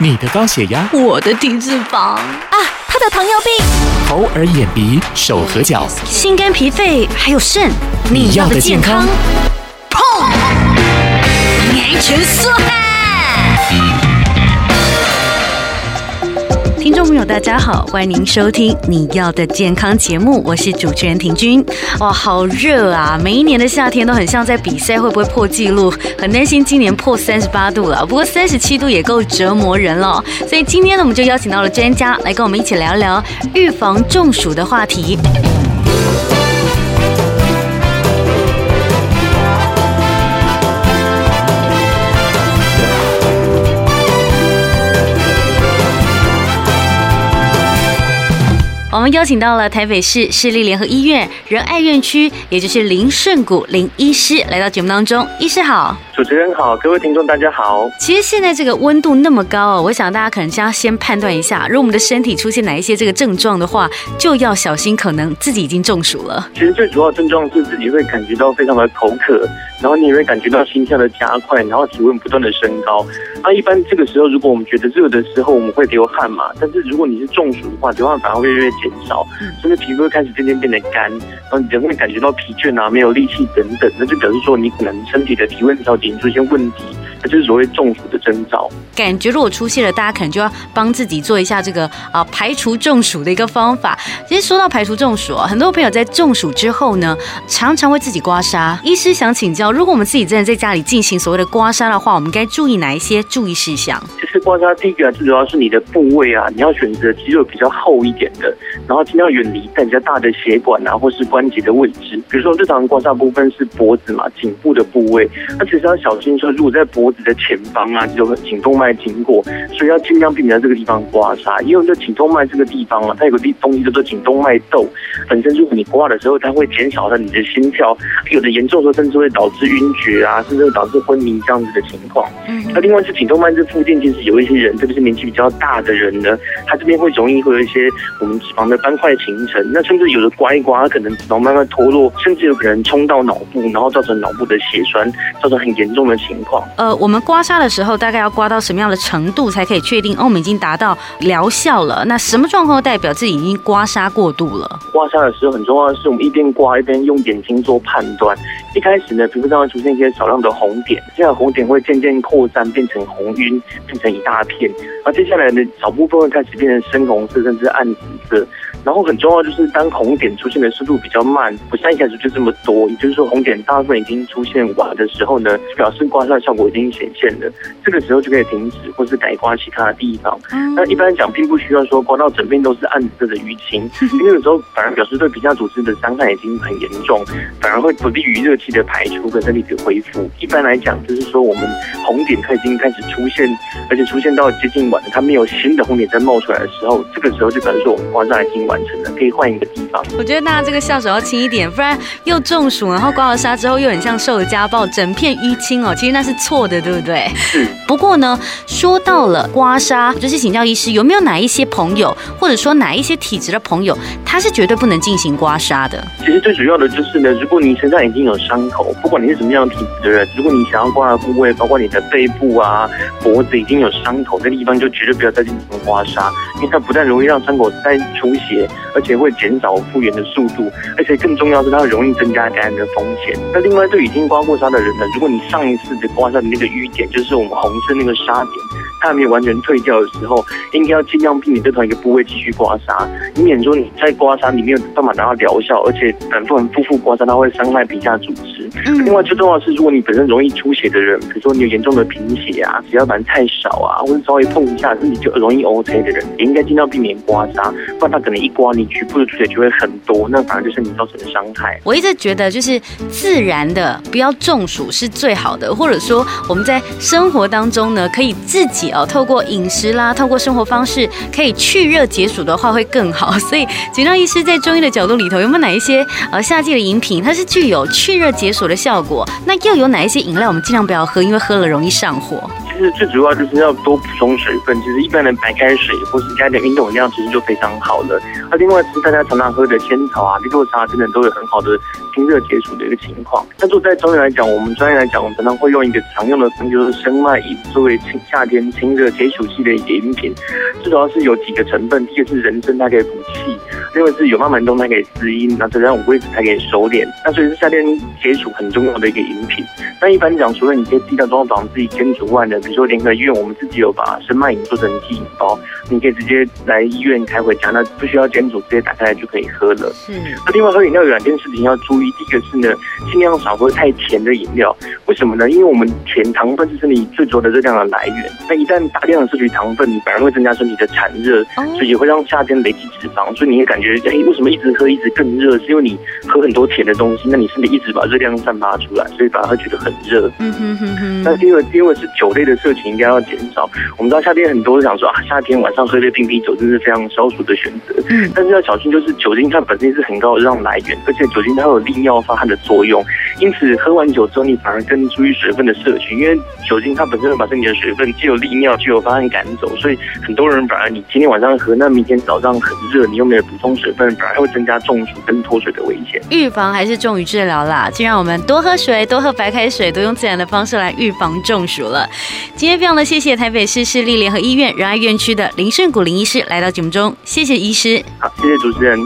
你的高血压，我的低脂肪。啊，他的糖尿病，头耳眼鼻手和脚，心肝脾肺还有肾，你要的健康，听众朋友，大家好，欢迎您收听你要的健康节目，我是主持人婷君。哇，好热啊！每一年的夏天都很像在比赛，会不会破纪录？很担心今年破三十八度了，不过三十七度也够折磨人了。所以今天呢，我们就邀请到了专家来跟我们一起聊聊预防中暑的话题。我们邀请到了台北市市立联合医院仁爱院区，也就是林顺谷林医师来到节目当中。医师好，主持人好，各位听众大家好。其实现在这个温度那么高哦，我想大家可能先要先判断一下，如果我们的身体出现哪一些这个症状的话，就要小心，可能自己已经中暑了。其实最主要的症状是自己会感觉到非常的口渴。然后你也会感觉到心跳的加快，然后体温不断的升高。那一般这个时候，如果我们觉得热的时候，我们会流汗嘛。但是如果你是中暑的话，流汗反而会越来越减少，甚至皮肤会开始渐渐变得干，然后你人会感觉到疲倦啊，没有力气等等。那就表示说你可能身体的体温调节出现问题，那就是所谓中暑的征兆。感觉如果出现了，大家可能就要帮自己做一下这个啊排除中暑的一个方法。其实说到排除中暑啊，很多朋友在中暑之后呢，常常会自己刮痧。医师想请教。如果我们自己真的在家里进行所谓的刮痧的话，我们该注意哪一些注意事项？其实刮痧第一个最主要是你的部位啊，你要选择肌肉比较厚一点的，然后尽量远离带比较大的血管啊，或是关节的位置。比如说，日常刮痧部分是脖子嘛，颈部的部位，那其实要小心说，如果在脖子的前方啊，就有颈动脉经过，所以要尽量避免在这个地方刮痧。因为这颈动脉这个地方啊，它有个地东西叫做颈动脉窦，本身如果你刮的时候，它会减少了你的心跳，有的严重的时候甚至会导致晕。厥啊，甚至会导致昏迷这样子的情况。嗯，那另外是颈动脉这附近，其实有一些人，特别是年纪比较大的人呢，他这边会容易会有一些我们脂肪的斑块形成。那甚至有的刮一刮，可能脂肪慢慢脱落，甚至有可能冲到脑部，然后造成脑部的血栓，造成很严重的情况。呃，我们刮痧的时候，大概要刮到什么样的程度才可以确定哦，我们已经达到疗效了？那什么状况代表自己已经刮痧过度了？刮痧的时候很重要的是，我们一边刮一边用眼睛做判断。一开始呢，皮肤上会出现一些少量的红点，这样红点会渐渐扩散，变成红晕，变成一大片。而接下来呢，少部分会开始变成深红色，甚至暗紫色。然后很重要就是，当红点出现的速度比较慢，不像一开始就这么多，也就是说红点大部分已经出现完的时候呢，表示刮痧效果已经显现的。这个时候就可以停止，或是改刮其他的地方。那一般来讲，并不需要说刮到整片都是暗紫色的淤青，因为有时候反而表示对皮下组织的伤害已经很严重，反而会不利于热气的排出跟身体的恢复。一般来讲，就是说我们红点它已经开始出现，而且出现到接近完，它没有新的红点再冒出来的时候，这个时候就表示说我们刮痧已经完成了，可以换一个地方。我觉得大家这个下手要轻一点，不然又中暑，然后刮了痧之后又很像受了家暴，整片淤青哦，其实那是错的，对不对？是。不过呢，说到了刮痧，就是请教医师，有没有哪一些朋友，或者说哪一些体质的朋友，他是绝对不能进行刮痧的？其实最主要的就是呢，如果你身上已经有伤口，不管你是什么样的体质的人，如果你想要刮的部位，包括你的背部啊、脖子已经有伤口，那个地方就绝对不要再进行刮痧，因为它不但容易让伤口再出血，而且会减少复原的速度，而且更重要是它容易增加感染的风险。那另外对已经刮过痧的人呢，如果你上一次的刮痧的那个淤点，就是我们红色那个痧点。它还没有完全退掉的时候，应该要尽量避免这同一个部位继续刮痧，以免说你在刮痧你没有办法达到疗效，而且反复反复刮痧，它会伤害皮下组织。嗯。另外最重要的是，如果你本身容易出血的人，比如说你有严重的贫血啊，血小板太少啊，或者稍微碰一下身体就容易 OK 的人，也应该尽量避免刮痧，不然它可能一刮你局部的出血就会很多，那反而就是你造成的伤害。我一直觉得就是自然的，不要中暑是最好的，或者说我们在生活当中呢，可以自己哦，透过饮食啦，透过生活方式可以去热解暑的话会更好。所以，请教医师在中医的角度里头，有没有哪一些呃夏季的饮品，它是具有去热解暑的效果？那又有哪一些饮料我们尽量不要喝，因为喝了容易上火？实最主要就是要多补充水分。其实一般的白开水或是加点运动量，其实就非常好了。那另外是大家常常喝的仙草啊、绿豆沙等等，都有很好的清热解暑的一个情况。那做在中医来讲，我们专业来讲，我们常常会用一个常用的，就是生脉饮作为清夏天清热解暑剂的一个饮品。最主要是有几个成分，第一个是人参，它可以补气；另外是有麦门冬，它可以滋阴；那再加上五味子，它可以收敛。那所以是夏天解暑很重要的一个饮品。那一般讲，除了你可以自己在中药房自己煎煮外的，比如说联合医院，我们自己有把生脉饮做成剂饮包，你可以直接来医院开回家，那不需要煎煮，直接打开来就可以喝了。嗯。那另外喝饮料有两件事情要注意，第一个是呢，尽量少喝太甜的饮料。为什么呢？因为我们甜糖分是身体最主要的热量的来源。那一旦大量的摄取糖分，你反而会增加身体的产热，所以也会让夏天累积脂肪。所以你会感觉，哎，为什么一直喝一直更热？是因为你喝很多甜的东西，那你身体一直把热量散发出来，所以反而会觉得很热。嗯哼哼哼。那第二，第二是酒类的摄取应该要减少。我们知道夏天很多人想说啊，夏天晚上喝杯冰啤酒真是非常消暑的选择。嗯。但是要小心，就是酒精它本身是很高的热量来源，而且酒精它有利尿发汗的作用。因此，喝完酒之后，你反而更注意水分的摄取，因为酒精它本身会把身体的水分既有利尿，既有发汗赶走。所以很多人反而你今天晚上喝，那明天早上很热，你又没有补充水分，反而会增加中暑跟脱水的危险。预防还是重于治疗啦，就让我们多喝水，多喝白开水，多用自然的方式来预防中暑了。今天非常的谢谢台北市市立联合医院仁爱院区的林胜谷林医师来到节目中，谢谢医师。好，谢谢主持人。